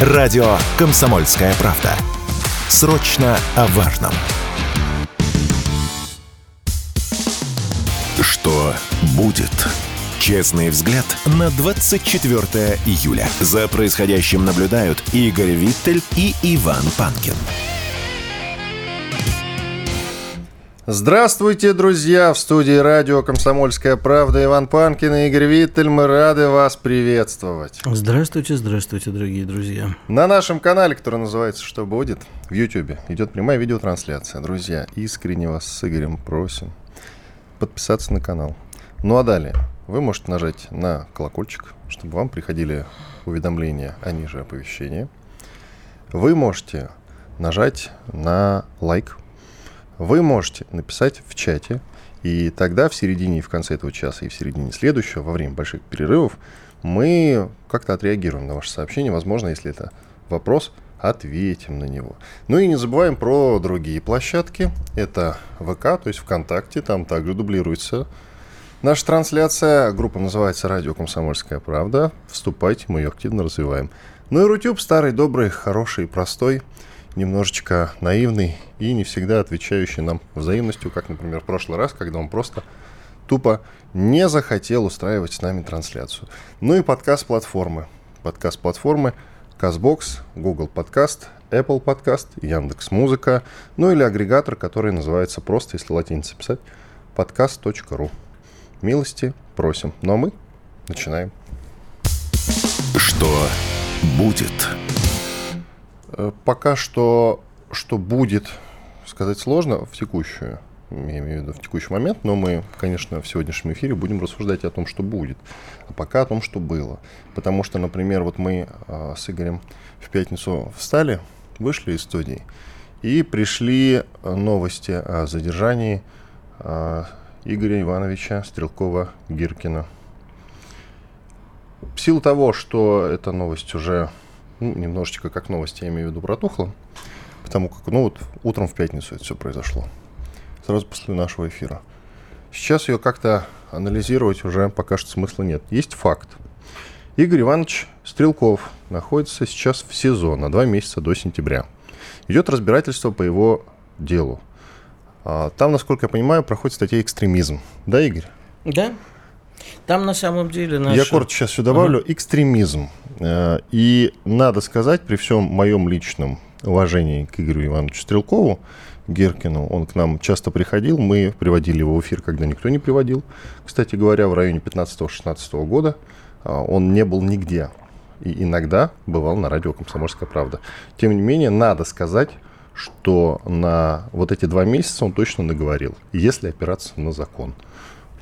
Радио «Комсомольская правда». Срочно о важном. Что будет? Честный взгляд на 24 июля. За происходящим наблюдают Игорь Виттель и Иван Панкин. Здравствуйте, друзья! В студии радио «Комсомольская правда» Иван Панкин и Игорь Виттель. Мы рады вас приветствовать. Здравствуйте, здравствуйте, дорогие друзья. На нашем канале, который называется «Что будет?» в YouTube, идет прямая видеотрансляция. Друзья, искренне вас с Игорем просим подписаться на канал. Ну а далее вы можете нажать на колокольчик, чтобы вам приходили уведомления, а ниже оповещения. Вы можете нажать на лайк вы можете написать в чате, и тогда в середине и в конце этого часа, и в середине следующего, во время больших перерывов, мы как-то отреагируем на ваше сообщение. Возможно, если это вопрос, ответим на него. Ну и не забываем про другие площадки. Это ВК, то есть ВКонтакте, там также дублируется наша трансляция. Группа называется «Радио Комсомольская правда». Вступайте, мы ее активно развиваем. Ну и Рутюб старый, добрый, хороший, простой – немножечко наивный и не всегда отвечающий нам взаимностью, как, например, в прошлый раз, когда он просто тупо не захотел устраивать с нами трансляцию. Ну и подкаст-платформы. Подкаст-платформы CastBox, Google Podcast, Apple Podcast, Яндекс Музыка, ну или агрегатор, который называется просто, если латиница писать, podcast.ru. Милости просим. Ну а мы начинаем. Что будет? Э, пока что, что будет, сказать сложно в текущую, я имею в виду в текущий момент, но мы, конечно, в сегодняшнем эфире будем рассуждать о том, что будет, а пока о том, что было. Потому что, например, вот мы э, с Игорем в пятницу встали, вышли из студии, и пришли э, новости о задержании Игоря Ивановича Стрелкова-Гиркина. В силу того, что эта новость уже ну, немножечко как новости, я имею в виду, протухла, потому как, ну, вот утром в пятницу это все произошло, сразу после нашего эфира. Сейчас ее как-то анализировать уже пока что смысла нет. Есть факт. Игорь Иванович Стрелков находится сейчас в СИЗО на два месяца до сентября. Идет разбирательство по его делу. А, там, насколько я понимаю, проходит статья «Экстремизм». Да, Игорь? Да. Там на самом деле наша... Я коротко сейчас все добавлю. Ага. Экстремизм. Э, и надо сказать, при всем моем личном уважении к Игорю Ивановичу Стрелкову, Геркину, он к нам часто приходил, мы приводили его в эфир, когда никто не приводил. Кстати говоря, в районе 15-16 года э, он не был нигде. И иногда бывал на радио «Комсомольская правда». Тем не менее, надо сказать, что на вот эти два месяца он точно наговорил, если опираться на закон.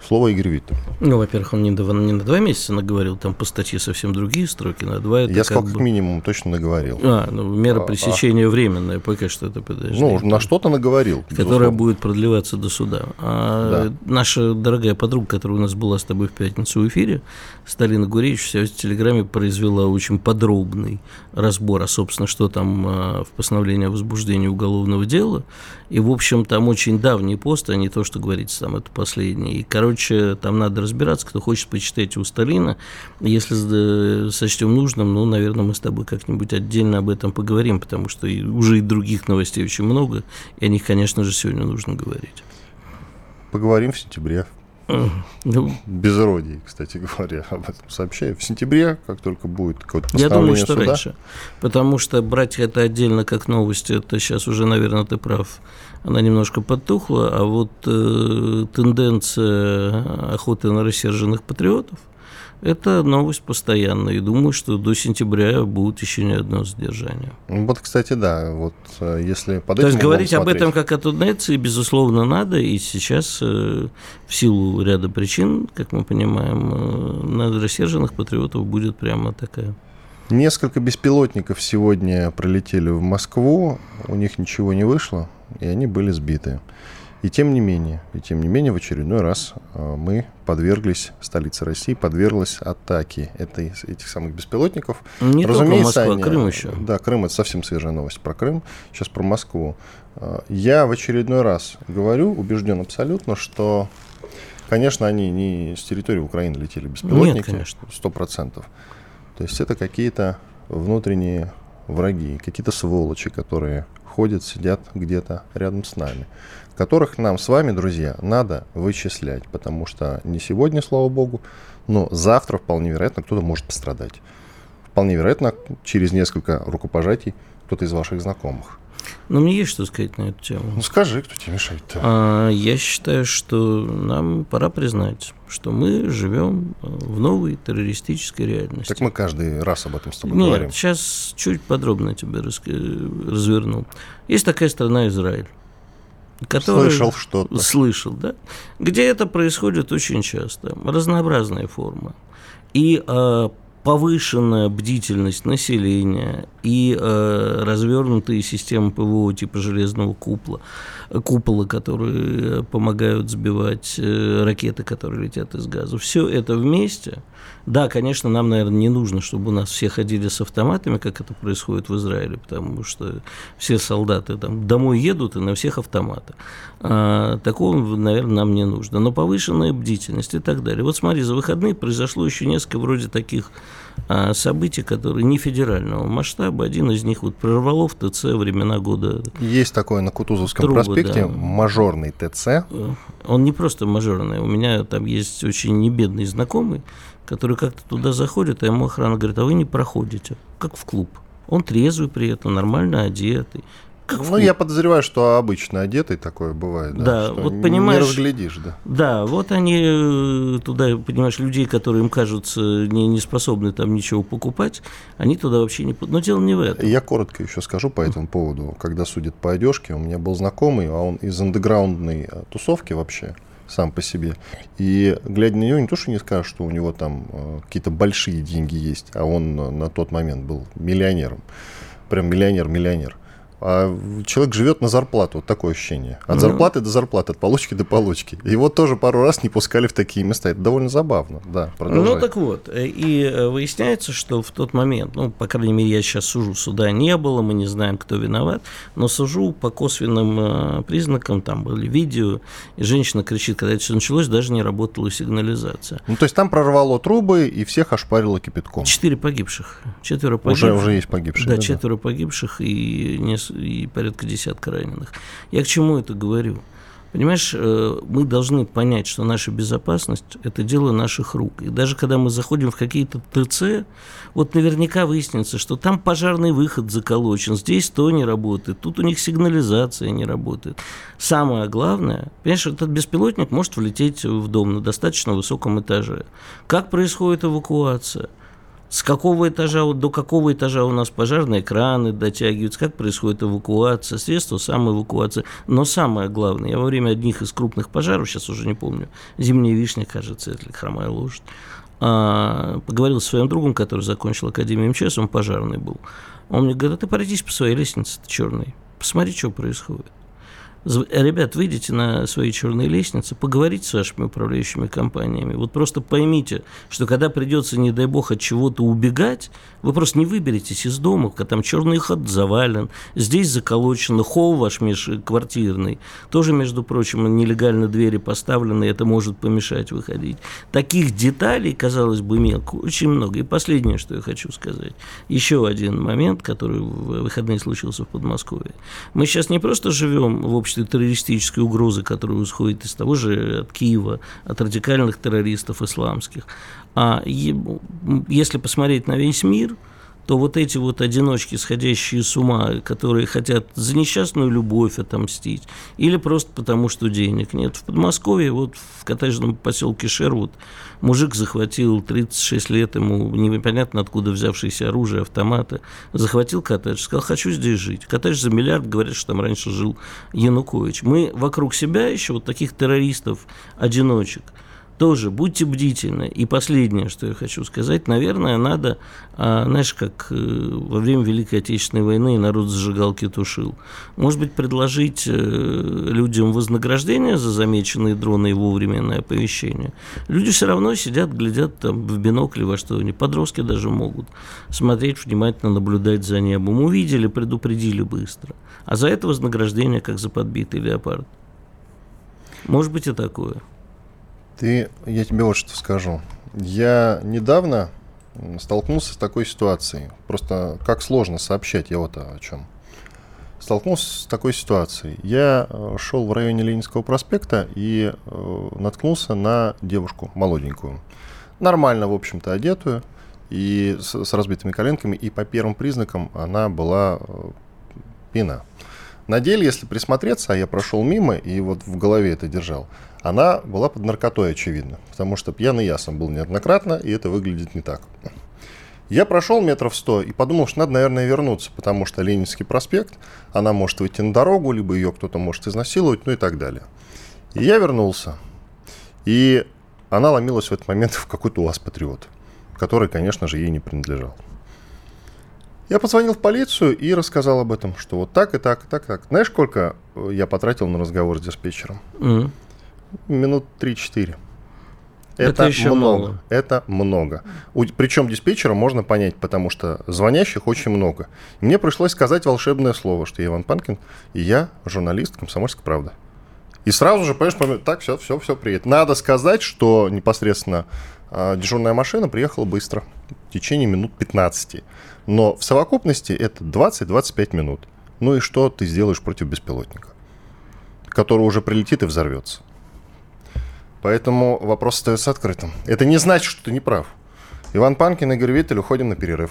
Слово Игорь Виттер. Ну, во-первых, он не, не на два месяца наговорил, там по статье совсем другие строки, на два это Я сказал, как бы... минимум точно наговорил. А, ну, мера а, пресечения а, временная, пока что это подожди. Ну, на что-то наговорил. Которая безусловно. будет продлеваться до суда. А да. наша дорогая подруга, которая у нас была с тобой в пятницу в эфире, Сталина Гуревич, в Телеграме произвела очень подробный разбор, а, собственно, что там а, в постановлении о возбуждении уголовного дела. И, в общем, там очень давний пост, а не то, что говорится там, это последний. И, короче, там надо разбираться, кто хочет, почитайте у Сталина. Если сочтем нужным, ну, наверное, мы с тобой как-нибудь отдельно об этом поговорим, потому что уже и других новостей очень много, и о них, конечно же, сегодня нужно говорить. Поговорим в сентябре. Ну, Без кстати говоря, об этом сообщаю. В сентябре, как только будет какое-то Я думаю, что суда. раньше. Потому что брать это отдельно как новость, это сейчас уже, наверное, ты прав, она немножко подтухла, а вот э, тенденция охоты на рассерженных патриотов – это новость постоянная, и думаю, что до сентября будет еще не одно задержание. Ну, вот, кстати, да, вот э, если под То есть говорить об этом как о тенденции, безусловно, надо, и сейчас э, в силу ряда причин, как мы понимаем, э, на рассерженных патриотов будет прямо такая. Несколько беспилотников сегодня пролетели в Москву, у них ничего не вышло, и они были сбиты. И тем не менее, и тем не менее, в очередной раз э, мы подверглись, столица России подверглась атаке этой, этих самых беспилотников. Не Разумеется, только Москва, они, Крым еще. Да, Крым, это совсем свежая новость про Крым. Сейчас про Москву. Э, я в очередной раз говорю, убежден абсолютно, что, конечно, они не с территории Украины летели беспилотники. Нет, конечно. Сто процентов. То есть это какие-то внутренние враги, какие-то сволочи, которые ходят, сидят где-то рядом с нами, которых нам с вами, друзья, надо вычислять, потому что не сегодня, слава богу, но завтра вполне вероятно кто-то может пострадать. Вполне вероятно, через несколько рукопожатий кто-то из ваших знакомых. Ну, мне есть что сказать на эту тему. Ну, скажи, кто тебе мешает-то? А, я считаю, что нам пора признать, что мы живем э, в новой террористической реальности. Так мы каждый раз об этом с тобой Нет, говорим. сейчас чуть подробно тебе разверну. Есть такая страна Израиль. Который, слышал что-то. Слышал, да. Где это происходит очень часто. Разнообразная форма. И э, повышенная бдительность населения и э, развернутые системы ПВО типа железного купола, купола, которые помогают сбивать э, ракеты, которые летят из газа. Все это вместе. Да, конечно, нам, наверное, не нужно, чтобы у нас все ходили с автоматами, как это происходит в Израиле, потому что все солдаты там домой едут и на всех автоматы. А, такого, наверное, нам не нужно. Но повышенная бдительность и так далее. Вот смотри, за выходные произошло еще несколько вроде таких событий, которые не федерального масштаба. Один из них вот прорвало в ТЦ времена года. Есть такое на Кутузовском трубы, проспекте, да. мажорный ТЦ. Э, он не просто мажорный, у меня там есть очень небедный знакомый, который как-то туда заходит, а ему охрана говорит, а вы не проходите, как в клуб. Он трезвый при этом, нормально одетый, как ну, я подозреваю, что обычно одетый такое бывает. Да, да вот понимаешь. Не разглядишь, да. Да, вот они э, туда, понимаешь, людей, которые им кажутся не, не способны там ничего покупать, они туда вообще не... Но дело не в этом. Я коротко еще скажу по этому поводу. Когда судят по одежке, у меня был знакомый, а он из андеграундной э, тусовки вообще сам по себе. И глядя на него, не то, что не скажешь, что у него там э, какие-то большие деньги есть, а он на тот момент был миллионером. Прям миллионер-миллионер. А человек живет на зарплату, вот такое ощущение. От ну, зарплаты до зарплаты, от получки до получки. Его тоже пару раз не пускали в такие места. Это довольно забавно, да. Продолжай. Ну так вот, э, и э, выясняется, что в тот момент, ну, по крайней мере, я сейчас сужу, суда не было, мы не знаем, кто виноват, но сужу по косвенным э, признакам, там были видео, и женщина кричит, когда это все началось, даже не работала сигнализация. Ну, то есть там прорвало трубы и всех ошпарило кипятком. Четыре погибших. Четверо погибших. Уже, уже есть погибшие. Да, да четверо да. погибших и не и порядка десятка раненых. Я к чему это говорю? Понимаешь, э, мы должны понять, что наша безопасность – это дело наших рук. И даже когда мы заходим в какие-то ТЦ, вот наверняка выяснится, что там пожарный выход заколочен, здесь то не работает, тут у них сигнализация не работает. Самое главное, понимаешь, этот беспилотник может влететь в дом на достаточно высоком этаже. Как происходит эвакуация? С какого этажа, до какого этажа у нас пожарные краны дотягиваются, как происходит эвакуация, средства самоэвакуации. Но самое главное, я во время одних из крупных пожаров, сейчас уже не помню, зимняя вишня, кажется, или хромая лошадь, а, поговорил со своим другом, который закончил Академию МЧС, он пожарный был. Он мне говорит, а ты пройдись по своей лестнице черной, посмотри, что происходит. Ребят, выйдите на свои черные лестницы, поговорите с вашими управляющими компаниями. Вот просто поймите, что когда придется, не дай бог, от чего-то убегать, вы просто не выберетесь из дома, когда там черный ход завален, здесь заколочено, холл ваш межквартирный, тоже, между прочим, нелегально двери поставлены, это может помешать выходить. Таких деталей, казалось бы, мелко, очень много. И последнее, что я хочу сказать. Еще один момент, который в выходные случился в Подмосковье. Мы сейчас не просто живем в обществе качестве террористической угрозы, которая исходит из того же от Киева, от радикальных террористов исламских. А если посмотреть на весь мир – то вот эти вот одиночки, сходящие с ума, которые хотят за несчастную любовь отомстить, или просто потому, что денег нет. В Подмосковье, вот в коттеджном поселке Шервуд, мужик захватил 36 лет, ему непонятно откуда взявшееся оружие, автоматы, захватил коттедж, сказал, хочу здесь жить. Коттедж за миллиард, говорят, что там раньше жил Янукович. Мы вокруг себя еще вот таких террористов, одиночек – тоже будьте бдительны. И последнее, что я хочу сказать, наверное, надо, а, знаешь, как э, во время Великой Отечественной войны народ зажигалки тушил. Может быть, предложить э, людям вознаграждение за замеченные дроны и вовременное оповещение. Люди все равно сидят, глядят там в бинокли во что-нибудь. Подростки даже могут смотреть внимательно, наблюдать за небом. Увидели, предупредили быстро. А за это вознаграждение, как за подбитый леопард. Может быть и такое. Ты, я тебе вот что скажу. Я недавно столкнулся с такой ситуацией. Просто как сложно сообщать, я вот о чем. Столкнулся с такой ситуацией. Я э, шел в районе Ленинского проспекта и э, наткнулся на девушку молоденькую. Нормально, в общем-то, одетую и с, с разбитыми коленками. И по первым признакам она была э, пина. На деле, если присмотреться, а я прошел мимо и вот в голове это держал, она была под наркотой, очевидно, потому что пьяный я сам был неоднократно, и это выглядит не так. Я прошел метров сто и подумал, что надо, наверное, вернуться, потому что Ленинский проспект, она может выйти на дорогу, либо ее кто-то может изнасиловать, ну и так далее. И я вернулся. И она ломилась в этот момент в какой-то УАЗ-патриот, который, конечно же, ей не принадлежал. Я позвонил в полицию и рассказал об этом, что вот так и так, и так, и так. Знаешь, сколько э, я потратил на разговор с диспетчером? Mm. Минут 3-4. Это, это еще много. много. Это много. Причем диспетчера можно понять, потому что звонящих очень много. Мне пришлось сказать волшебное слово, что я Иван Панкин, и я журналист «Комсомольской правды». И сразу же, понимаешь, так, все, все, все, приедет. Надо сказать, что непосредственно э, дежурная машина приехала быстро, в течение минут 15. Но в совокупности это 20-25 минут. Ну и что ты сделаешь против беспилотника, который уже прилетит и взорвется? Поэтому вопрос остается открытым. Это не значит, что ты не прав. Иван Панкин, Игорь Виттель, уходим на перерыв.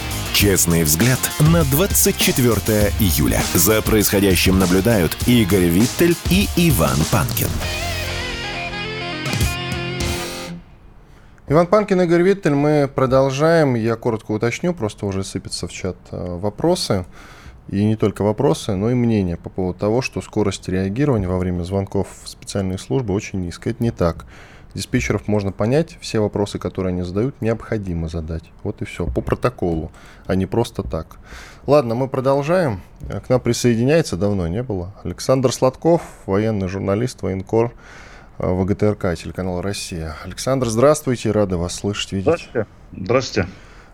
Честный взгляд на 24 июля. За происходящим наблюдают Игорь Виттель и Иван Панкин. Иван Панкин, Игорь Виттель, мы продолжаем. Я коротко уточню, просто уже сыпятся в чат э, вопросы. И не только вопросы, но и мнения по поводу того, что скорость реагирования во время звонков в специальные службы очень низкая. Это не так диспетчеров можно понять, все вопросы, которые они задают, необходимо задать. Вот и все, по протоколу, а не просто так. Ладно, мы продолжаем. К нам присоединяется, давно не было, Александр Сладков, военный журналист, военкор э, ВГТРК, телеканал «Россия». Александр, здравствуйте, рады вас слышать, видеть. Здравствуйте. Здравствуйте.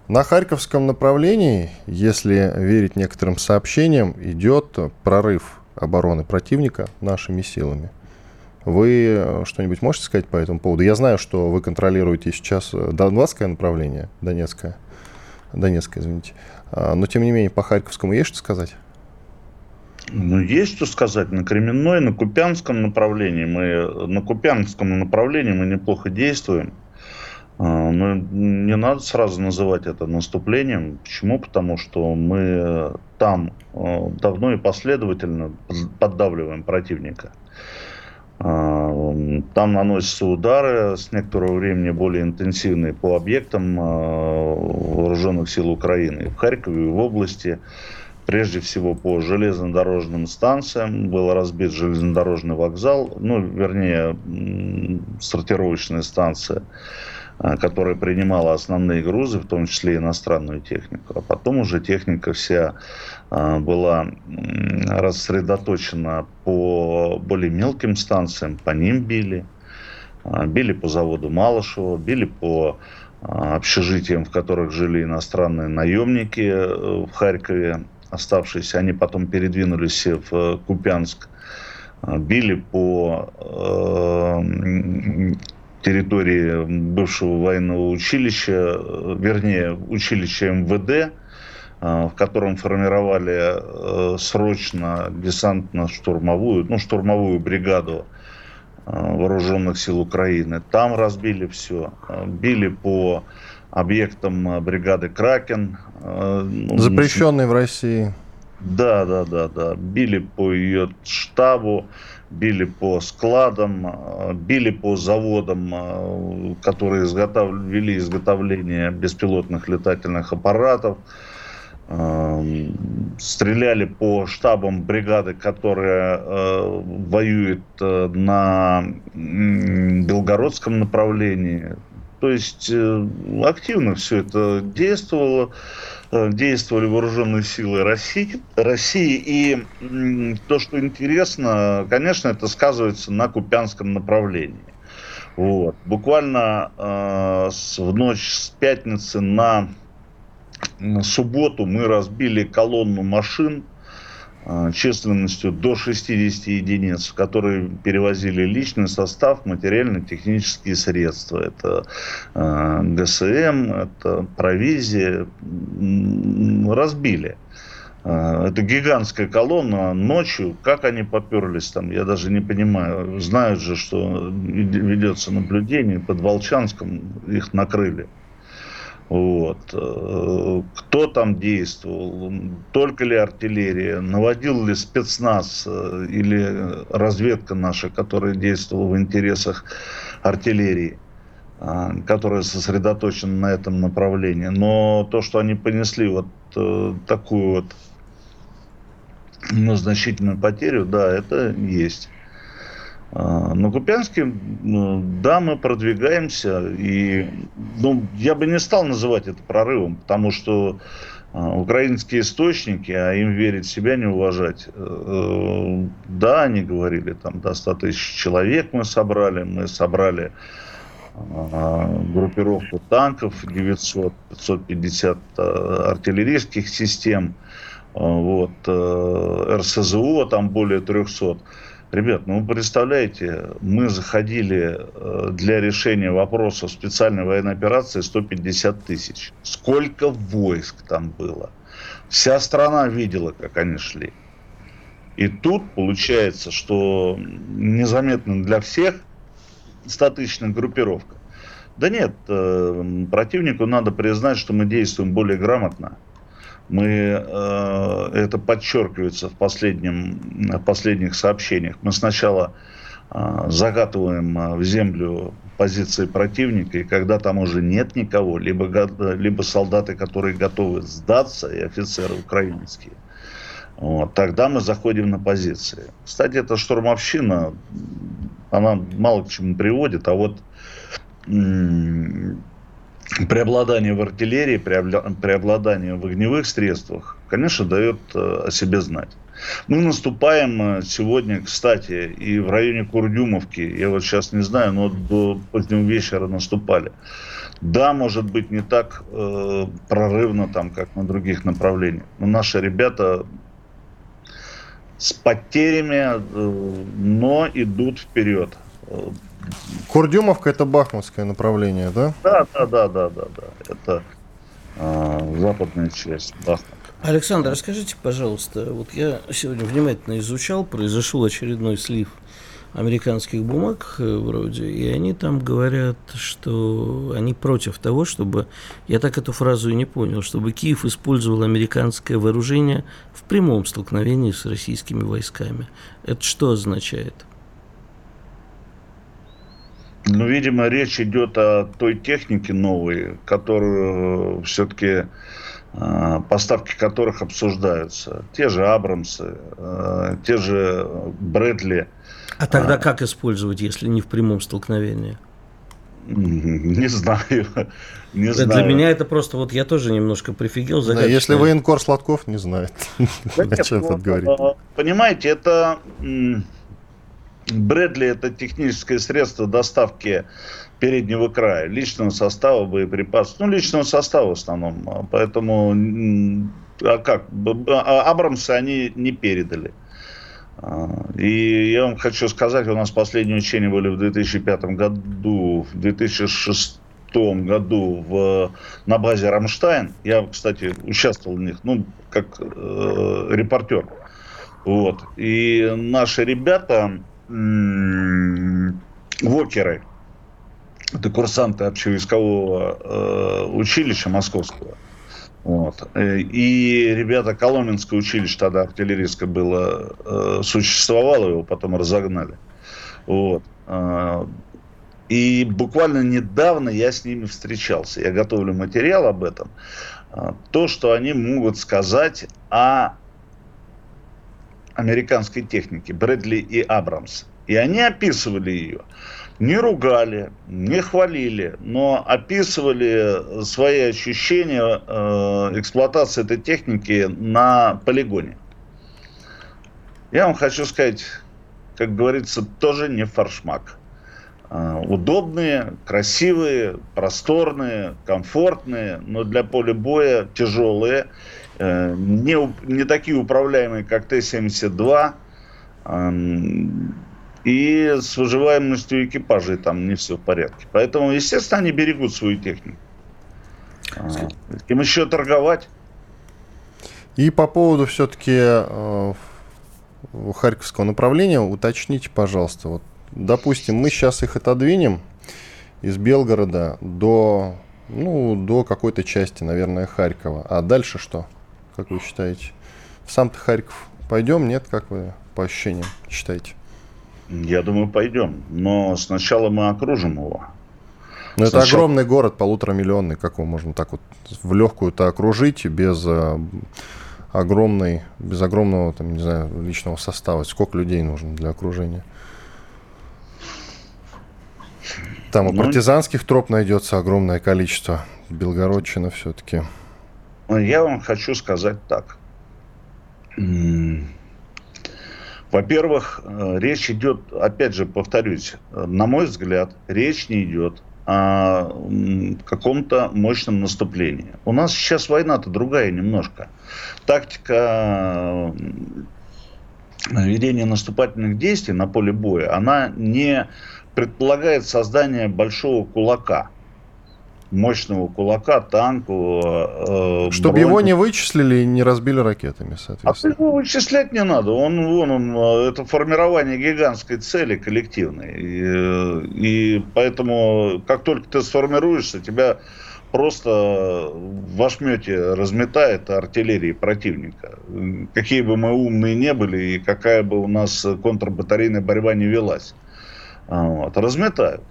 На Харьковском направлении, если верить некоторым сообщениям, идет прорыв обороны противника нашими силами. Вы э, что-нибудь можете сказать по этому поводу? Я знаю, что вы контролируете сейчас э, Донбасское направление, Донецкое, Донецкое, извините. А, но, тем не менее, по Харьковскому есть что сказать? Ну, есть что сказать. На Кременной, на Купянском направлении мы, на Купянском направлении мы неплохо действуем. А, но не надо сразу называть это наступлением. Почему? Потому что мы там э, давно и последовательно поддавливаем противника. А, там наносятся удары с некоторого времени более интенсивные по объектам а, вооруженных сил Украины. В Харькове и в области, прежде всего по железнодорожным станциям, был разбит железнодорожный вокзал, ну, вернее, сортировочная станция, которая принимала основные грузы, в том числе иностранную технику. А потом уже техника вся а, была рассредоточена по более мелким станциям, по ним били. А, били по заводу Малышева, били по а, общежитиям, в которых жили иностранные наемники э, в Харькове, оставшиеся. Они потом передвинулись в Купянск. Били по э, территории бывшего военного училища, э, вернее, училища МВД, Э, в котором формировали э, срочно десантно-штурмовую, ну, штурмовую бригаду вооруженных сил Украины. Там разбили все. Били по объектам бригады «Кракен». Ну, Запрещенной в России. Да, да, да, да. Били по ее штабу, били по складам, били по заводам, которые изготов... вели изготовление беспилотных летательных аппаратов стреляли по штабам бригады, которая э, воюет э, на Белгородском направлении. То есть э, активно все это действовало, э, действовали вооруженные силы России. России. И то, что интересно, конечно, это сказывается на Купянском направлении. Вот. Буквально э, с, в ночь с пятницы на, на субботу мы разбили колонну машин Э, численностью до 60 единиц, которые перевозили личный состав, материально-технические средства. Это э, ГСМ, это провизия. Разбили. Э, это гигантская колонна ночью. Как они поперлись там, я даже не понимаю. Знают же, что ведется наблюдение. Под Волчанском их накрыли. Вот. Э, кто там действовал? Только ли артиллерия? Наводил ли спецназ э, или разведка наша, которая действовала в интересах артиллерии? Э, которая сосредоточена на этом направлении. Но то, что они понесли вот такую вот ну, значительную потерю, да, это есть. А, на Купянске, ну, да, мы продвигаемся, и ну, я бы не стал называть это прорывом, потому что а, украинские источники, а им верить себя не уважать, э, да, они говорили, там до 100 тысяч человек мы собрали, мы собрали а, группировку танков 900, 550 артиллерийских систем, вот, э, РСЗО там более 300. Ребят, ну вы представляете, мы заходили э, для решения вопроса специальной военной операции 150 тысяч. Сколько войск там было? Вся страна видела, как они шли. И тут получается, что незаметно для всех статичная группировка. Да нет, э, противнику надо признать, что мы действуем более грамотно. Мы, э, это подчеркивается в, последнем, в последних сообщениях. Мы сначала э, загатываем э, в землю позиции противника, и когда там уже нет никого, либо, либо солдаты, которые готовы сдаться, и офицеры украинские, вот, тогда мы заходим на позиции. Кстати, эта штурмовщина, она мало к чему приводит, а вот преобладание в артиллерии, преобладание в огневых средствах, конечно, дает э, о себе знать. Мы наступаем э, сегодня, кстати, и в районе Курдюмовки, я вот сейчас не знаю, но до позднего вечера наступали. Да, может быть, не так э, прорывно, там, как на других направлениях, но наши ребята с потерями, э, но идут вперед. Курдюмовка это бахмутское направление, да? Да, да, да, да, да, да. Это э, западная часть Бахмута. Александр, расскажите, пожалуйста, вот я сегодня внимательно изучал, произошел очередной слив американских бумаг э, вроде, и они там говорят, что они против того, чтобы, я так эту фразу и не понял, чтобы Киев использовал американское вооружение в прямом столкновении с российскими войсками. Это что означает? Ну, видимо, речь идет о той технике новой, которую все-таки э, поставки которых обсуждаются. Те же Абрамсы, э, те же Брэдли. А тогда а, как использовать, если не в прямом столкновении? Не знаю. Не Для знаю. меня это просто, вот я тоже немножко прифигел. Да, если военкор Сладков не знает, о чем тут говорить. Понимаете, это Брэдли это техническое средство доставки переднего края, личного состава, боеприпасов. Ну, личного состава в основном. Поэтому, а как? А Абрамсы они не передали. А, и я вам хочу сказать, у нас последние учения были в 2005 году, в 2006 году в, на базе Рамштайн. Я, кстати, участвовал в них, ну, как э, репортер. Вот. И наши ребята, вокеры. Это курсанты общевойскового э, училища московского. Вот. И ребята Коломенское училище тогда артиллерийское было, э, существовало, его потом разогнали. Вот. Э, и буквально недавно я с ними встречался. Я готовлю материал об этом. Э, то, что они могут сказать о американской техники, Брэдли и Абрамс. И они описывали ее. не ругали, не хвалили, но описывали свои ощущения э, эксплуатации этой техники на полигоне. Я вам хочу сказать, как говорится, тоже не фаршмак. Э, удобные, красивые, просторные, комфортные, но для поля боя тяжелые, не, не такие управляемые, как Т-72, и с выживаемостью экипажей там не все в порядке. Поэтому, естественно, они берегут свою технику. А, им еще торговать. И по поводу все-таки э, Харьковского направления, уточните, пожалуйста, вот, допустим, мы сейчас их отодвинем из Белгорода до, ну, до какой-то части, наверное, Харькова. А дальше что, как вы считаете? В сам-то Харьков пойдем, нет, как вы по ощущениям считаете? Я думаю, пойдем. Но сначала мы окружим его. Но Сначала... это огромный город, полуторамиллионный. Как его можно так вот в легкую-то окружить без э, огромной, без огромного, там, не знаю, личного состава? Сколько людей нужно для окружения? Там и ну, партизанских троп найдется огромное количество. Белгородчина все-таки. Я вам хочу сказать так. Во-первых, э, речь идет, опять же, повторюсь, на мой взгляд, речь не идет о каком-то мощном наступлении. У нас сейчас война-то другая немножко. Тактика ведения наступательных действий на поле боя, она не предполагает создание большого кулака – мощного кулака, танку. Э, Чтобы его не вычислили и не разбили ракетами, соответственно. А его вычислять не надо. Он, вон он, э, это формирование гигантской цели коллективной. И, э, и поэтому, как только ты сформируешься, тебя просто в ошмете разметает артиллерии противника. Какие бы мы умные не были и какая бы у нас контрбатарейная борьба не велась. Вот, разметают.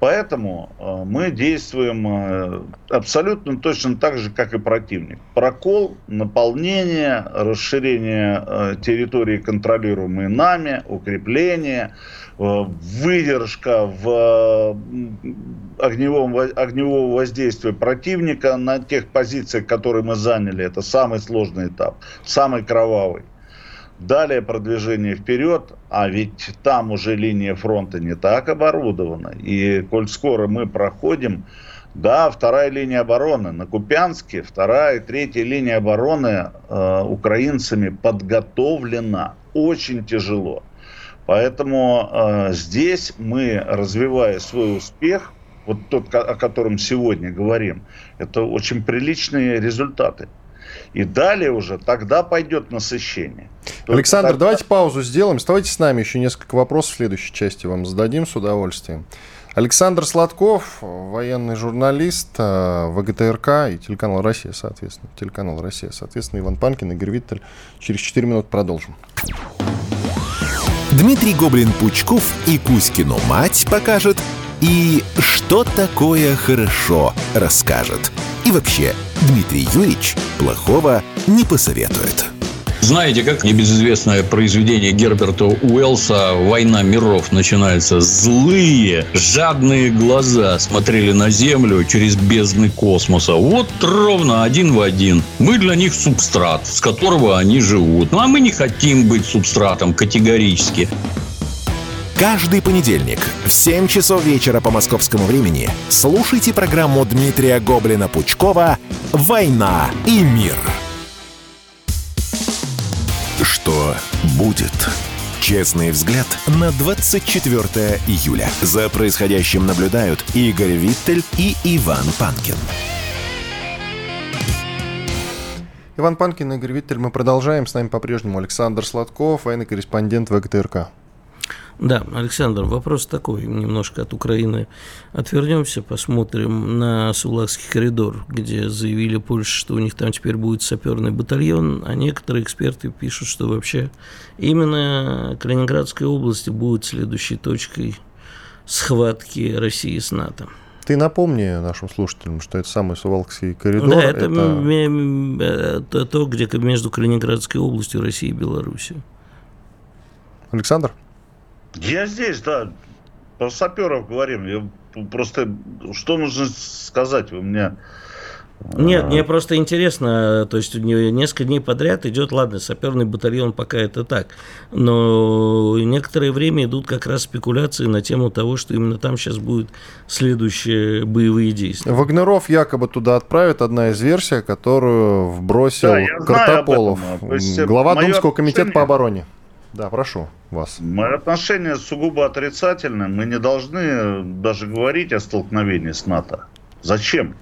Поэтому э, мы действуем э, абсолютно точно так же, как и противник. Прокол, наполнение, расширение э, территории, контролируемой нами, укрепление, выдержка в огневом, огневого воздействия противника на тех позициях, которые мы заняли. Это самый сложный этап, самый кровавый. Далее продвижение вперед, а ведь там уже линия фронта не так оборудована. И коль скоро мы проходим, да, вторая линия обороны на Купянске, вторая и третья линия обороны э, украинцами подготовлена очень тяжело. Поэтому э, здесь мы, развивая свой успех, вот тот, о котором сегодня говорим, это очень приличные результаты. И далее уже тогда пойдет насыщение. Александр, тогда... давайте паузу сделаем. Оставайтесь с нами, еще несколько вопросов в следующей части вам зададим с удовольствием. Александр Сладков, военный журналист э, ВГТРК и телеканал «Россия», соответственно. Телеканал «Россия», соответственно, Иван Панкин, Игорь Виттель. Через 4 минуты продолжим. Дмитрий Гоблин-Пучков и Кузькину мать покажет, и что такое хорошо расскажет. И вообще, Дмитрий Юрьевич плохого не посоветует. Знаете, как небезызвестное произведение Герберта Уэллса «Война миров» начинается? Злые, жадные глаза смотрели на Землю через бездны космоса. Вот ровно один в один. Мы для них субстрат, с которого они живут. Ну, а мы не хотим быть субстратом категорически. Каждый понедельник в 7 часов вечера по московскому времени слушайте программу Дмитрия Гоблина-Пучкова «Война и мир». Что будет? Честный взгляд на 24 июля. За происходящим наблюдают Игорь Виттель и Иван Панкин. Иван Панкин, Игорь Виттель. Мы продолжаем. С нами по-прежнему Александр Сладков, военный корреспондент ВГТРК. Да, Александр, вопрос такой, немножко от Украины отвернемся, посмотрим на Сулакский коридор, где заявили Польша, что у них там теперь будет саперный батальон, а некоторые эксперты пишут, что вообще именно Калининградская область будет следующей точкой схватки России с НАТО. Ты напомни нашим слушателям, что это самый Сувалкский коридор. Да, это, это... это то, где между Калининградской областью, Россией и Белоруссией. Александр? Я здесь, да. про саперов говорим. Я просто, что нужно сказать? Вы меня нет, мне просто интересно, то есть у нее несколько дней подряд идет, ладно, саперный батальон пока это так, но некоторое время идут как раз спекуляции на тему того, что именно там сейчас будут следующие боевые действия. Вагнеров якобы туда отправят, одна из версий, которую вбросил да, Картополов, есть, глава Думского комитета по обороне. Да, прошу вас. Мое отношение сугубо отрицательное. Мы не должны даже говорить о столкновении с НАТО. Зачем?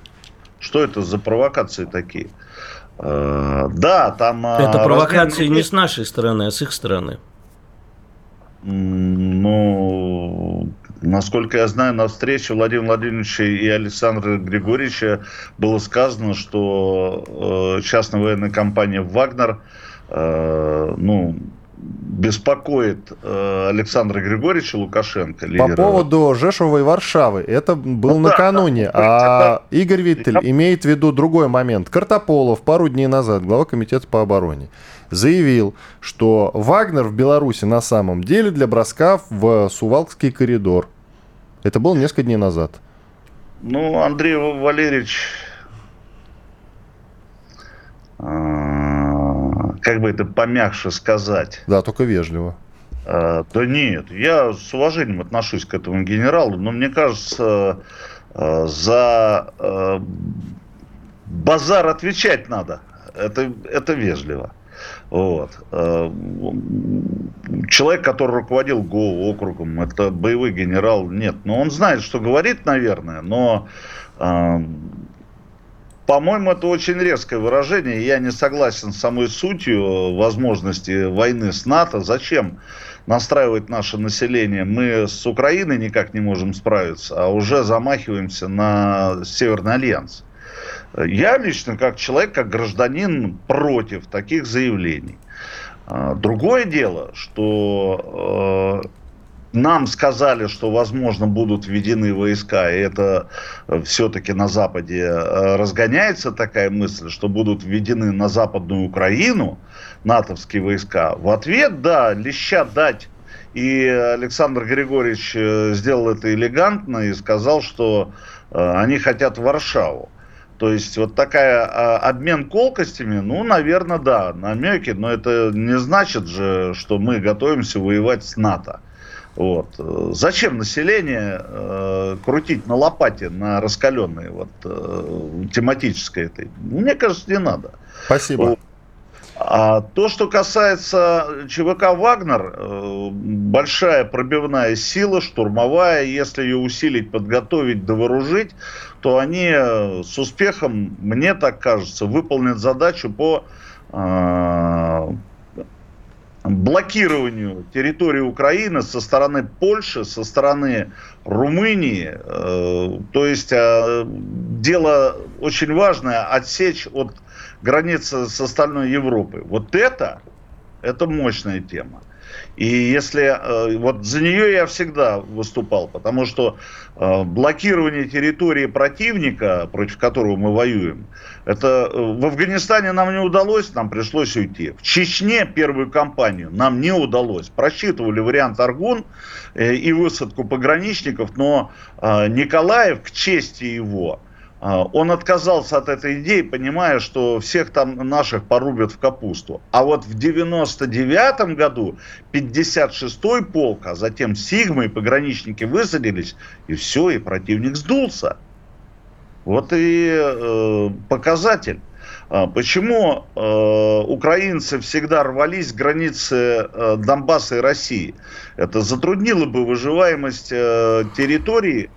Что это за провокации такие? Э, да, там... Э, это провокации не с нашей стороны, а с их стороны. Ну, насколько я знаю, на встрече Владимира Владимировича и Александра Григорьевича было сказано, что э, частная военная компания «Вагнер» э, ну, беспокоит э, Александра Григорьевича Лукашенко. Лидера. По поводу Жешова и Варшавы. Это был ну, накануне. Да, а Игорь Виттель я... имеет в виду другой момент. Картополов пару дней назад, глава комитета по обороне, заявил, что Вагнер в Беларуси на самом деле для броска в Сувалкский коридор. Это было несколько дней назад. Ну, Андрей Валерьевич... А как бы это помягче сказать. Да, только вежливо. А, да нет, я с уважением отношусь к этому генералу, но мне кажется, а, за а, базар отвечать надо. Это, это вежливо. Вот. Человек, который руководил ГО округом, это боевой генерал, нет. Но он знает, что говорит, наверное, но по-моему, это очень резкое выражение. Я не согласен с самой сутью возможности войны с НАТО. Зачем настраивать наше население? Мы с Украиной никак не можем справиться, а уже замахиваемся на Северный альянс. Я лично, как человек, как гражданин, против таких заявлений. А, другое дело, что э, нам сказали, что, возможно, будут введены войска, и это э, все-таки на Западе э, разгоняется такая мысль, что будут введены на Западную Украину натовские войска. В ответ, да, леща дать. И Александр Григорьевич э, сделал это элегантно и сказал, что они хотят Варшаву. То есть вот такая а, обмен колкостями, ну, наверное, да, намеки, но это не значит же, что мы готовимся воевать с НАТО. Вот. Зачем население э, крутить на лопате, на раскаленной, вот, э, тематической этой? Мне кажется, не надо. Спасибо. А то, что касается ЧВК «Вагнер», э, большая пробивная сила, штурмовая, если ее усилить, подготовить, довооружить, то они э, с успехом, мне так кажется, выполнят задачу по э, блокированию территории Украины со стороны Польши, со стороны Румынии. Э, то есть э, дело очень важное отсечь от границы с остальной Европой. Вот это, это мощная тема. И если э, вот за нее я всегда выступал, потому что э, блокирование территории противника, против которого мы воюем, это э, в Афганистане нам не удалось, нам пришлось уйти. В Чечне первую кампанию нам не удалось. Просчитывали вариант Аргун и высадку пограничников, но Николаев, к чести его, он отказался от этой идеи, понимая, что всех там наших порубят в капусту. А вот в 99 году 56-й полк, а затем Сигма и пограничники высадились, и все, и противник сдулся. Вот и э, показатель. А, почему э, украинцы всегда рвались к границе э, Донбасса и России? Это затруднило бы выживаемость э, территории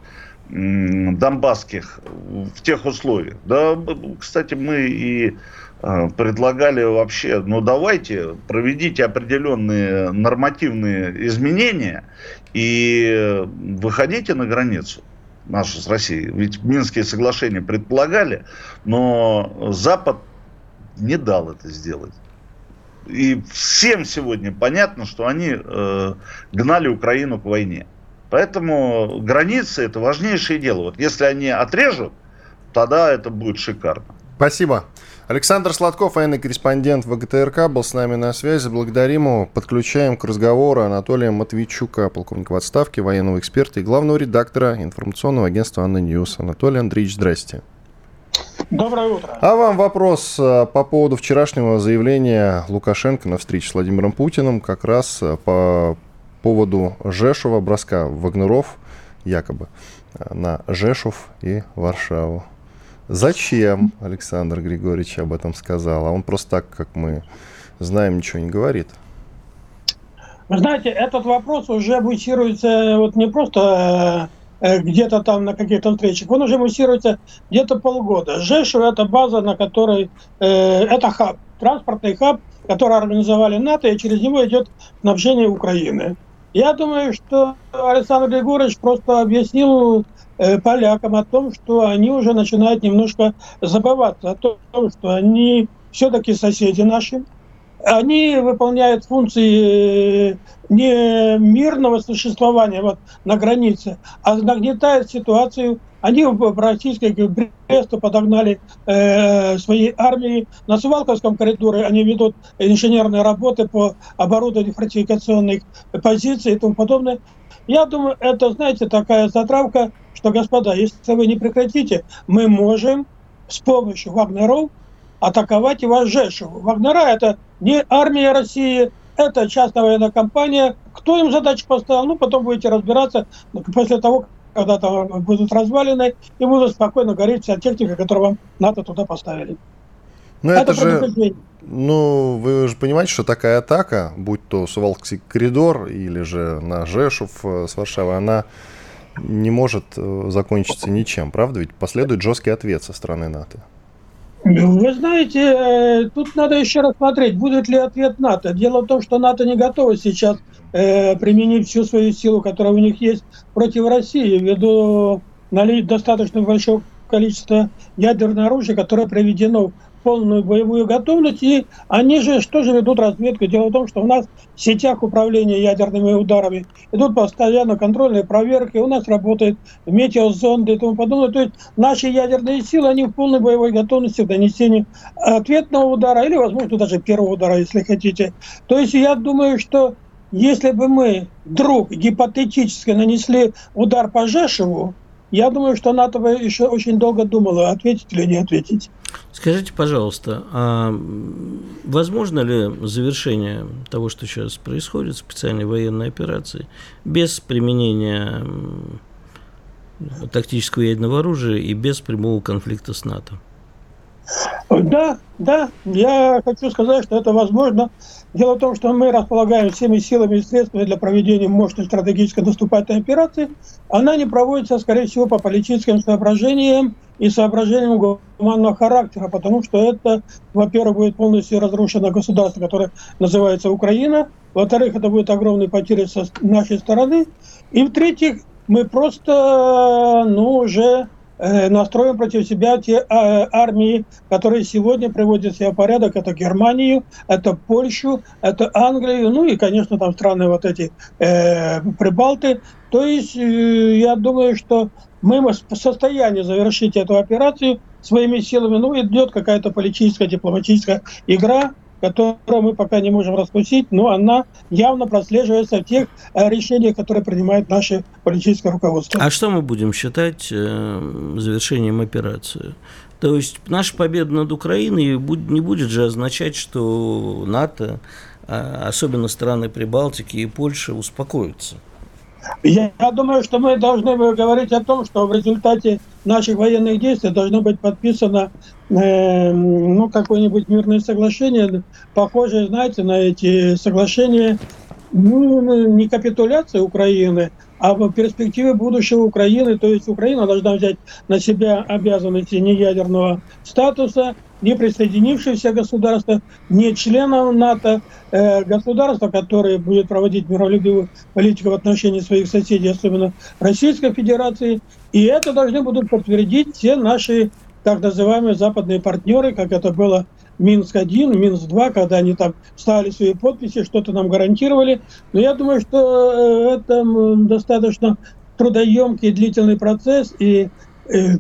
донбасских в тех условиях. Да, кстати, мы и а, предлагали вообще, ну давайте проведите определенные нормативные изменения и выходите на границу нашу с Россией. Ведь Минские соглашения предполагали, но Запад не дал это сделать. И всем сегодня понятно, что они э, гнали Украину к войне. Поэтому границы это важнейшее дело. Вот если они отрежут, тогда это будет шикарно. Спасибо. Александр Сладков, военный корреспондент ВГТРК, был с нами на связи. Благодарим его. Подключаем к разговору Анатолия Матвейчука, полковника в отставке, военного эксперта и главного редактора информационного агентства «ANNA News». Анатолий Андреевич, здрасте. Доброе утро. А вам вопрос э, по поводу вчерашнего заявления Лукашенко на встрече с Владимиром Путиным, как раз э, по поводу Жешува, броска Вагнеров, якобы, э, на Жешув и Варшаву. Зачем Александр Григорьевич об этом сказал? А он просто так, как мы знаем, ничего не говорит. Вы знаете, этот вопрос уже муссируется вот не просто э, где-то там на каких-то встречах, он уже муссируется где-то полгода. Жешев – это база, на которой… Э, это хаб, транспортный хаб, который организовали НАТО, и через него идет снабжение Украины. Я думаю, что Александр Григорьевич просто объяснил Э, полякам о том, что они уже начинают немножко забываться о том, что они все-таки соседи наши. Они выполняют функции э, не мирного существования вот, на границе, а нагнетают ситуацию. Они в российской Бресту подогнали э, свои армии. На Сувалковском коридоре они ведут инженерные работы по оборудованию фортификационных позиций и тому подобное. Я думаю, это, знаете, такая затравка что, господа, если вы не прекратите, мы можем с помощью вагнеров атаковать и ваш Жешев. Вагнера – это не армия России, это частная военная компания. Кто им задачу поставил? Ну, потом будете разбираться после того, когда там будут развалины, и будут спокойно гореть вся техника, которую вам НАТО туда поставили. Ну, это, это же, ну, вы же понимаете, что такая атака, будь то Сувалкский коридор или же на Жешев э, с Варшавы, она не может э, закончиться ничем, правда? Ведь последует жесткий ответ со стороны НАТО. Вы знаете, э, тут надо еще рассмотреть, будет ли ответ НАТО. Дело в том, что НАТО не готово сейчас э, применить всю свою силу, которая у них есть против России, ввиду достаточно большого количества ядерного оружия, которое проведено полную боевую готовность, и они же что же ведут разведку. Дело в том, что у нас в сетях управления ядерными ударами идут постоянно контрольные проверки, у нас работает метеозонды и тому подобное. То есть наши ядерные силы, они в полной боевой готовности к донесению ответного удара или, возможно, даже первого удара, если хотите. То есть я думаю, что если бы мы вдруг гипотетически нанесли удар по Жешеву, я думаю, что НАТО еще очень долго думала, ответить или не ответить. Скажите, пожалуйста, а возможно ли завершение того, что сейчас происходит, специальной военной операции, без применения тактического ядерного оружия и без прямого конфликта с НАТО? Да, да, я хочу сказать, что это возможно. Дело в том, что мы располагаем всеми силами и средствами для проведения мощной стратегической наступательной операции. Она не проводится, скорее всего, по политическим соображениям и соображениям гуманного характера, потому что это, во-первых, будет полностью разрушено государство, которое называется Украина, во-вторых, это будет огромные потери со нашей стороны, и в-третьих, мы просто, ну, уже настроим против себя те э, армии, которые сегодня приводят себя в порядок. Это Германию, это Польшу, это Англию, ну и, конечно, там страны вот эти э, Прибалты. То есть э, я думаю, что мы в состоянии завершить эту операцию своими силами. Ну, идет какая-то политическая, дипломатическая игра, которую мы пока не можем раскусить, но она явно прослеживается в тех э, решениях, которые принимает наше политическое руководство. А что мы будем считать э, завершением операции? То есть наша победа над Украиной не будет же означать, что НАТО, а особенно страны Прибалтики и Польши, успокоятся. Я, я думаю, что мы должны говорить о том, что в результате наших военных действий должно быть подписано э, ну, какое-нибудь мирное соглашение, похожее, знаете, на эти соглашения, ну, не капитуляция Украины, а в перспективе будущего Украины, то есть Украина должна взять на себя обязанности неядерного статуса, не присоединившиеся государства, не членов НАТО, э, государства, которые будут проводить миролюбивую политику в отношении своих соседей, особенно Российской Федерации. И это должны будут подтвердить все наши так называемые западные партнеры, как это было Минск-1, Минск-2, когда они там ставили свои подписи, что-то нам гарантировали. Но я думаю, что э, это достаточно трудоемкий длительный процесс, и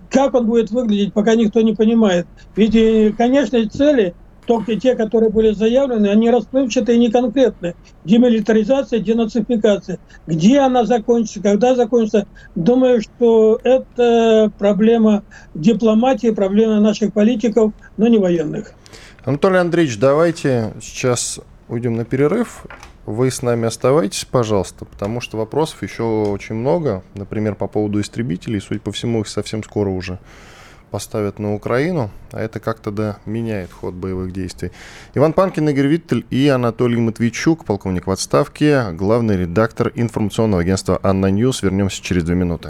как он будет выглядеть, пока никто не понимает. Ведь конечные цели только те, которые были заявлены, они расплывчатые и неконкретные. Демилитаризация, денацификация. Где она закончится, когда закончится, думаю, что это проблема дипломатии, проблема наших политиков, но не военных. Анатолий Андреевич, давайте сейчас уйдем на перерыв. Вы с нами оставайтесь, пожалуйста, потому что вопросов еще очень много. Например, по поводу истребителей. Судя по всему, их совсем скоро уже поставят на Украину, а это как-то да, меняет ход боевых действий. Иван Панкин, Игорь Виттель и Анатолий Матвейчук, полковник в отставке, главный редактор информационного агентства «ANNA News». Вернемся через две минуты.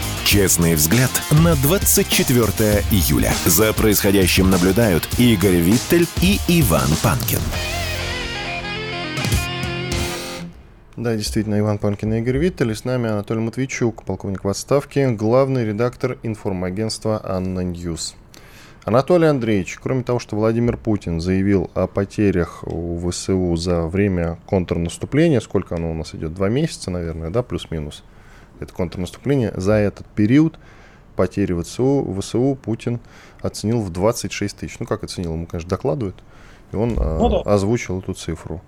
Честный взгляд на 24 июля. За происходящим наблюдают Игорь Виттель и Иван Панкин. Да, действительно, Иван Панкин и Игорь Виттель. И с нами Анатолий Матвейчук, полковник в отставке, главный редактор информагентства «ANNA News». Анатолий Андреевич, кроме того, что Владимир Путин заявил о потерях у ВСУ за время контрнаступления, сколько оно у нас идет, два месяца, наверное, да, плюс-минус, это контрнаступление, за этот период потери ВСУ, ВСУ Путин оценил в 26 тысяч. Ну, как оценил, ему, конечно, докладывают, и он а, ну, да. озвучил эту цифру.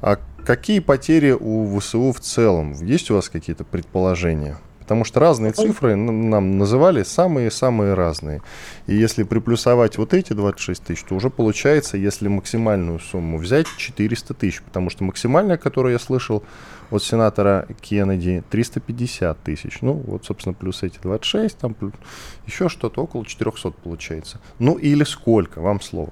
А какие потери у ВСУ в целом? Есть у вас какие-то предположения? Потому что разные цифры нам называли самые-самые разные. И если приплюсовать вот эти 26 тысяч, то уже получается, если максимальную сумму взять, 400 тысяч. Потому что максимальная, которую я слышал от сенатора Кеннеди, 350 тысяч. Ну, вот, собственно, плюс эти 26, там еще что-то, около 400 получается. Ну, или сколько? Вам слово.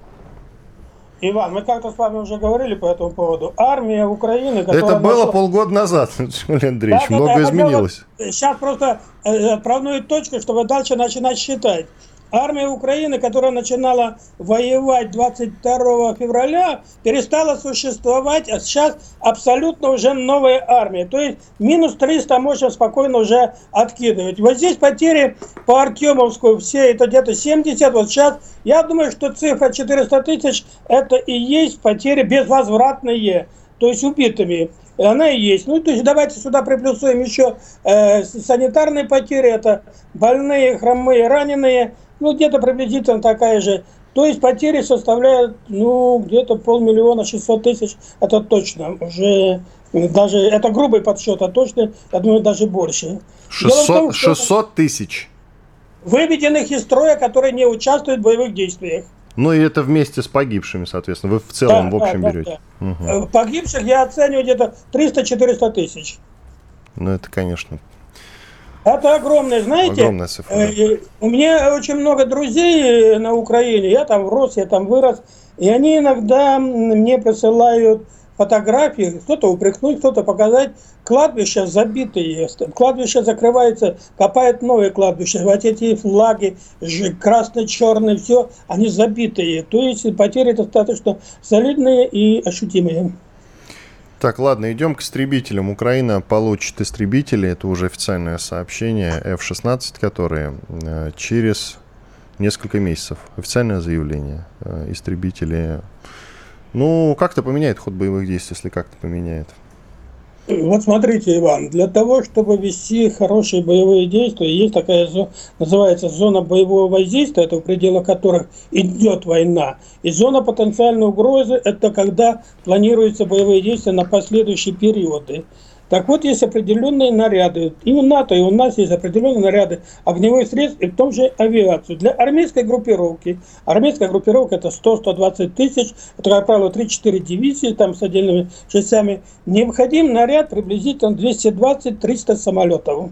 Иван, мы как-то с вами уже говорили по этому поводу. Армия Украины... Это было нашла... полгода назад, Анатолий Андреевич, да, много да, изменилось. Сейчас просто э, отправную точку, чтобы дальше начинать считать. Армия Украины, которая начинала воевать 22 февраля, перестала существовать, а сейчас абсолютно уже новая армия. То есть минус 300 можно спокойно уже откидывать. Вот здесь потери по Артемовску все это где-то 70. Вот сейчас я думаю, что цифра 400 тысяч это и есть потери безвозвратные, то есть убитыми она и есть. Ну, то есть давайте сюда приплюсуем еще э, санитарные потери, это больные, хромые, раненые, ну, где-то приблизительно такая же. То есть потери составляют, ну, где-то полмиллиона, 600 тысяч, это точно. Уже даже, это грубый подсчет, а точно, я думаю, даже больше. 600, том, 600 тысяч? Выведенных из строя, которые не участвуют в боевых действиях. Ну и это вместе с погибшими, соответственно. Вы в целом, да, в общем, да, берете. Да, да. Угу. Погибших я оцениваю где-то 300-400 тысяч. Ну это, конечно, это огромное, знаете. Огромная цифра. Э, у меня очень много друзей на Украине. Я там рос, я там вырос. И они иногда мне присылают фотографии, кто-то упрекнуть, кто-то показать. Кладбища забитые, кладбище закрывается, копают новые кладбища. Вот эти флаги, красно-черные, все, они забитые. То есть потери достаточно солидные и ощутимые. Так, ладно, идем к истребителям. Украина получит истребители, это уже официальное сообщение, F-16, которые э, через несколько месяцев. Официальное заявление. Э, истребители, ну, как-то поменяет ход боевых действий, если как-то поменяет. Вот смотрите, Иван, для того, чтобы вести хорошие боевые действия, есть такая зона, называется зона боевого воздействия, это в пределах которых идет война. И зона потенциальной угрозы – это когда планируются боевые действия на последующие периоды. Так вот, есть определенные наряды. И у НАТО, и у нас есть определенные наряды огневых средств, и в том же авиацию. Для армейской группировки, армейская группировка это 100-120 тысяч, это, как правило, 3-4 дивизии там с отдельными частями, необходим наряд приблизительно 220-300 самолетов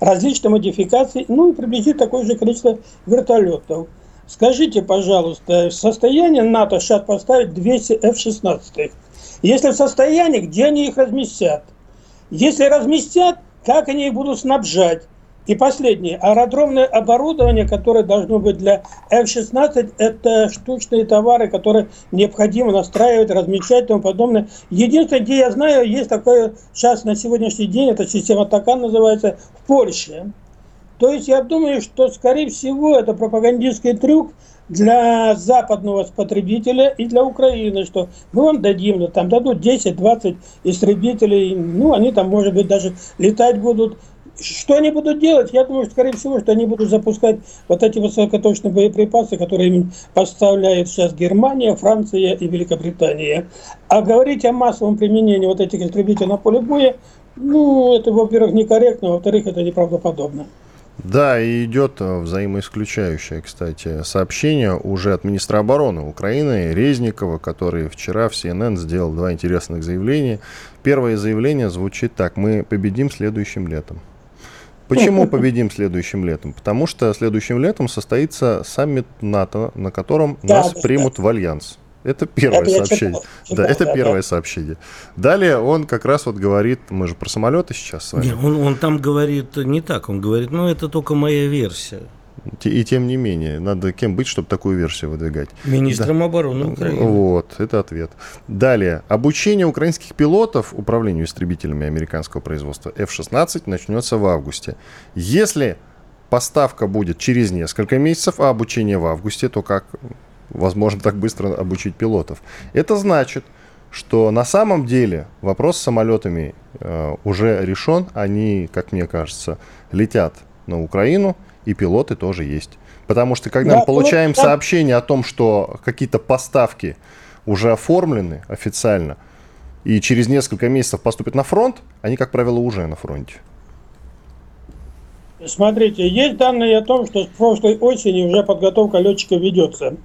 различной модификации, ну и приблизительно такое же количество вертолетов. Скажите, пожалуйста, в состоянии НАТО сейчас поставить 200 F-16? Если в состоянии, где они их разместят? Если разместят, как они их будут снабжать? И последнее. Аэродромное оборудование, которое должно быть для F-16, это штучные товары, которые необходимо настраивать, размещать и тому подобное. Единственное, где я знаю, есть такое сейчас на сегодняшний день, эта система ТАКАН называется, в Польше. То есть я думаю, что, скорее всего, это пропагандистский трюк для западного потребителя и для Украины, что мы вам дадим, там дадут 10-20 истребителей, ну, они там, может быть, даже летать будут что они будут делать? Я думаю, скорее всего, что они будут запускать вот эти высокоточные боеприпасы, которые им поставляет сейчас Германия, Франция и Великобритания. А говорить о массовом применении вот этих истребителей на поле боя, ну, это, во-первых, некорректно, во-вторых, это неправдоподобно. Да, и идет взаимоисключающее, кстати, сообщение уже от министра обороны Украины Резникова, который вчера в CNN сделал два интересных заявления. Первое заявление звучит так. Мы победим следующим летом. Почему победим следующим летом? Потому что следующим летом состоится саммит НАТО, на котором да, нас да, примут да. в альянс. Это первое это сообщение. Читал, читал, да, это да, первое да. сообщение. Далее он как раз вот говорит, мы же про самолеты сейчас с вами. Нет, он, он там говорит не так, он говорит, ну это только моя версия. И тем не менее, надо кем быть, чтобы такую версию выдвигать. Министром да. обороны Украины. Вот, это ответ. Далее. Обучение украинских пилотов управлению истребителями американского производства F-16 начнется в августе. Если поставка будет через несколько месяцев, а обучение в августе, то как возможно так быстро обучить пилотов? Это значит, что на самом деле вопрос с самолетами э, уже решен. Они, как мне кажется, летят на Украину – и пилоты тоже есть. Потому что когда да, мы получаем вот, сообщение о том, что какие-то поставки уже оформлены официально, и через несколько месяцев поступят на фронт, они, как правило, уже на фронте. Смотрите, есть данные о том, что с прошлой осени уже подготовка летчиков ведется.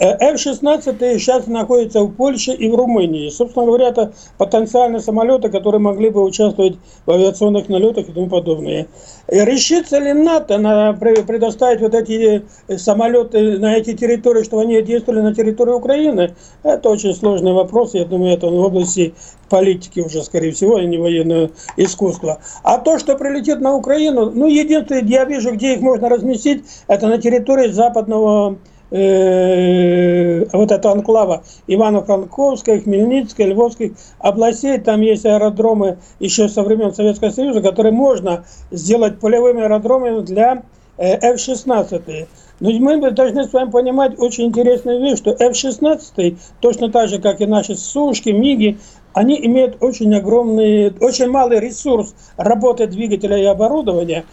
F-16 сейчас находятся в Польше и в Румынии. Собственно говоря, это потенциальные самолеты, которые могли бы участвовать в авиационных налетах и тому подобное. Решится ли НАТО на предоставить вот эти самолеты на эти территории, чтобы они действовали на территории Украины? Это очень сложный вопрос. Я думаю, это в области политики уже, скорее всего, а не военного искусства. А то, что прилетит на Украину, ну, единственное, я вижу, где их можно разместить, это на территории западного э, вот эта анклава Ивано-Франковская, Хмельницкая, Львовских областей. Там есть аэродромы еще со времен Советского Союза, которые можно сделать полевыми аэродромами для э, F-16. Но мы должны с вами понимать очень интересную вещь, что F-16, точно так же, как и наши Сушки, МИГи, они имеют очень огромный, очень малый ресурс работы двигателя и оборудования,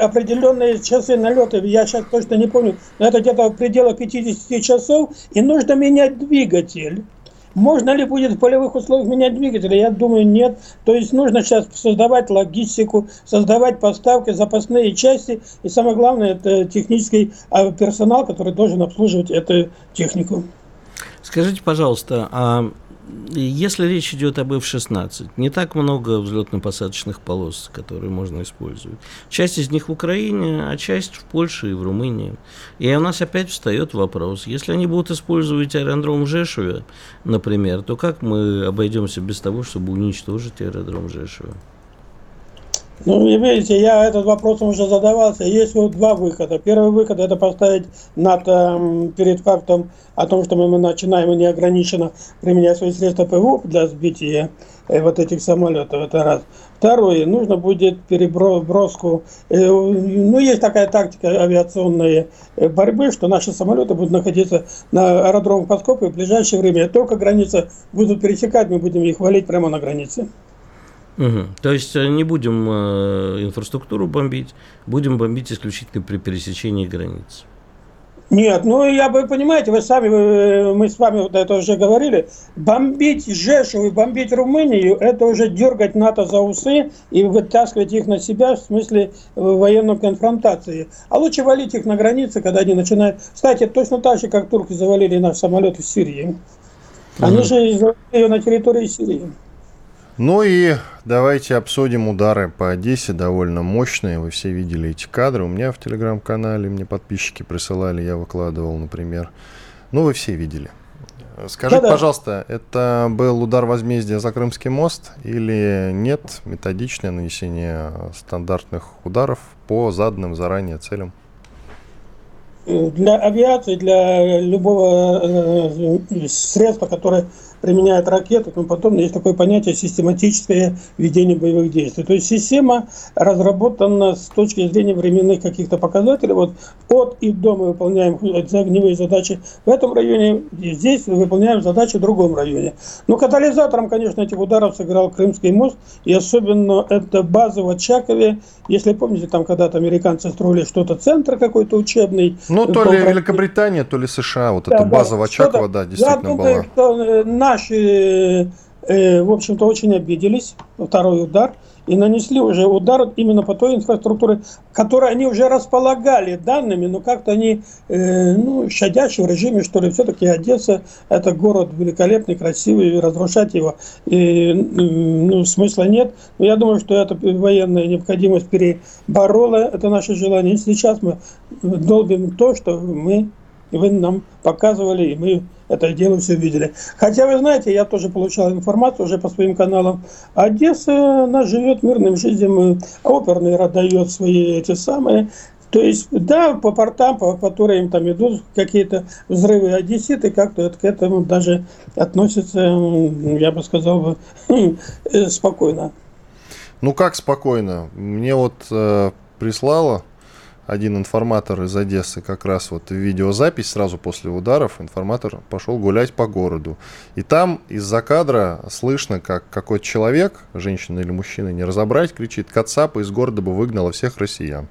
определенные часы налета, я сейчас точно не помню, но это где-то в пределах 50 часов, и нужно менять двигатель. Можно ли будет в полевых условиях менять двигатель? Я думаю, нет. То есть нужно сейчас создавать логистику, создавать поставки, запасные части. И самое главное, это технический а, персонал, который должен обслуживать эту технику. Скажите, пожалуйста, а если речь идет об F-16, не так много взлетно-посадочных полос, которые можно использовать. Часть из них в Украине, а часть в Польше и в Румынии. И у нас опять встает вопрос, если они будут использовать аэродром в Жешуве, например, то как мы обойдемся без того, чтобы уничтожить аэродром Жешува? Ну, видите, я этот вопрос уже задавался. Есть вот два выхода. Первый выход – это поставить НАТО перед фактом о том, что мы начинаем неограниченно применять свои средства ПВО для сбития э, вот этих самолетов. Это раз. Второе, нужно будет переброску. Э, ну, есть такая тактика авиационной э, борьбы, что наши самолеты будут находиться на аэродромах Подскопа в ближайшее время. Только границы будут пересекать, мы будем их валить прямо на границе. Угу. То есть э, не будем э, инфраструктуру бомбить, будем бомбить исключительно при пересечении границ. Нет, ну я бы, понимаете, вы сами, вы, мы с вами вот это уже говорили, бомбить Жешев и бомбить Румынию, это уже дергать НАТО за усы и вытаскивать их на себя в смысле э, военной конфронтации. А лучше валить их на границе, когда они начинают... Кстати, точно так же, как турки завалили наш самолет в Сирии. Они угу. же завалили ее на территории Сирии. Ну и давайте обсудим удары по Одессе, довольно мощные. Вы все видели эти кадры. У меня в телеграм-канале мне подписчики присылали, я выкладывал, например. Ну, вы все видели. Скажите, Да-да. пожалуйста, это был удар возмездия за Крымский мост или нет методичное нанесение стандартных ударов по заданным заранее целям? Для авиации, для любого э, средства, которое применяет ракеты и тому подобное, есть такое понятие систематическое ведение боевых действий. То есть система разработана с точки зрения временных каких-то показателей. Вот от и до мы выполняем огневые задачи в этом районе, и здесь выполняем задачи в другом районе. Но катализатором, конечно, этих ударов сыграл Крымский мост, и особенно это база в Очакове. Если помните, там когда-то американцы строили что-то, центр какой-то учебный. Ну, то ли Великобритания, то ли США, вот да, эта база да, в Очаково, да, действительно была. На наши, э, в общем-то, очень обиделись, второй удар, и нанесли уже удар именно по той инфраструктуре, которой они уже располагали данными, но как-то они, э, ну, щадящие в режиме, что ли, все-таки Одесса – это город великолепный, красивый, разрушать его и, ну, смысла нет. Но я думаю, что эта военная необходимость переборола это наше желание. И сейчас мы долбим то, что мы вы нам показывали, и мы это дело все видели. Хотя, вы знаете, я тоже получал информацию уже по своим каналам. Одесса, она живет мирным жизнью, оперный дает свои эти самые. То есть, да, по портам, по которым там идут какие-то взрывы одесситы, как-то к этому даже относятся, я бы сказал, э, спокойно. Ну как спокойно? Мне вот э, прислала один информатор из Одессы, как раз вот видеозапись сразу после ударов, информатор пошел гулять по городу. И там из-за кадра слышно, как какой-то человек, женщина или мужчина, не разобрать, кричит, Кацапа из города бы выгнала всех россиян.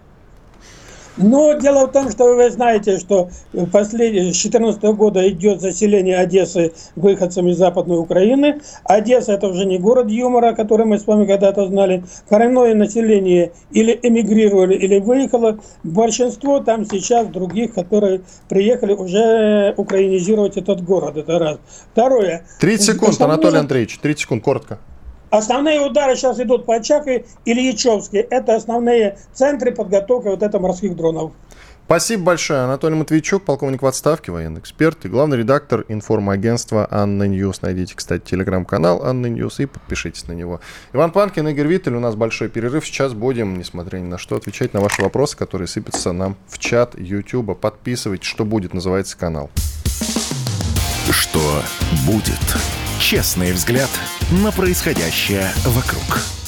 Но дело в том, что вы знаете, что последние, с 2014 года идет заселение Одессы выходцами из Западной Украины. Одесса это уже не город юмора, который мы с вами когда-то знали. Коренное население или эмигрировали, или выехало. Большинство там сейчас других, которые приехали уже украинизировать этот город. Это раз. Второе. 30 секунд, Анатолий Андреевич, 30 секунд, коротко. Основные удары сейчас идут по Очакове и Ильичевске. Это основные центры подготовки вот этого морских дронов. Спасибо большое. Анатолий Матвейчук, полковник в отставке, военный эксперт и главный редактор информагентства ANNA News. Найдите, кстати, телеграм-канал ANNA News и подпишитесь на него. Иван Панкин, Игорь Виттель. У нас большой перерыв. Сейчас будем, несмотря ни на что, отвечать на ваши вопросы, которые сыпятся нам в чат YouTube. Подписывайтесь, что будет, называется канал. Что будет? Честный взгляд на происходящее вокруг.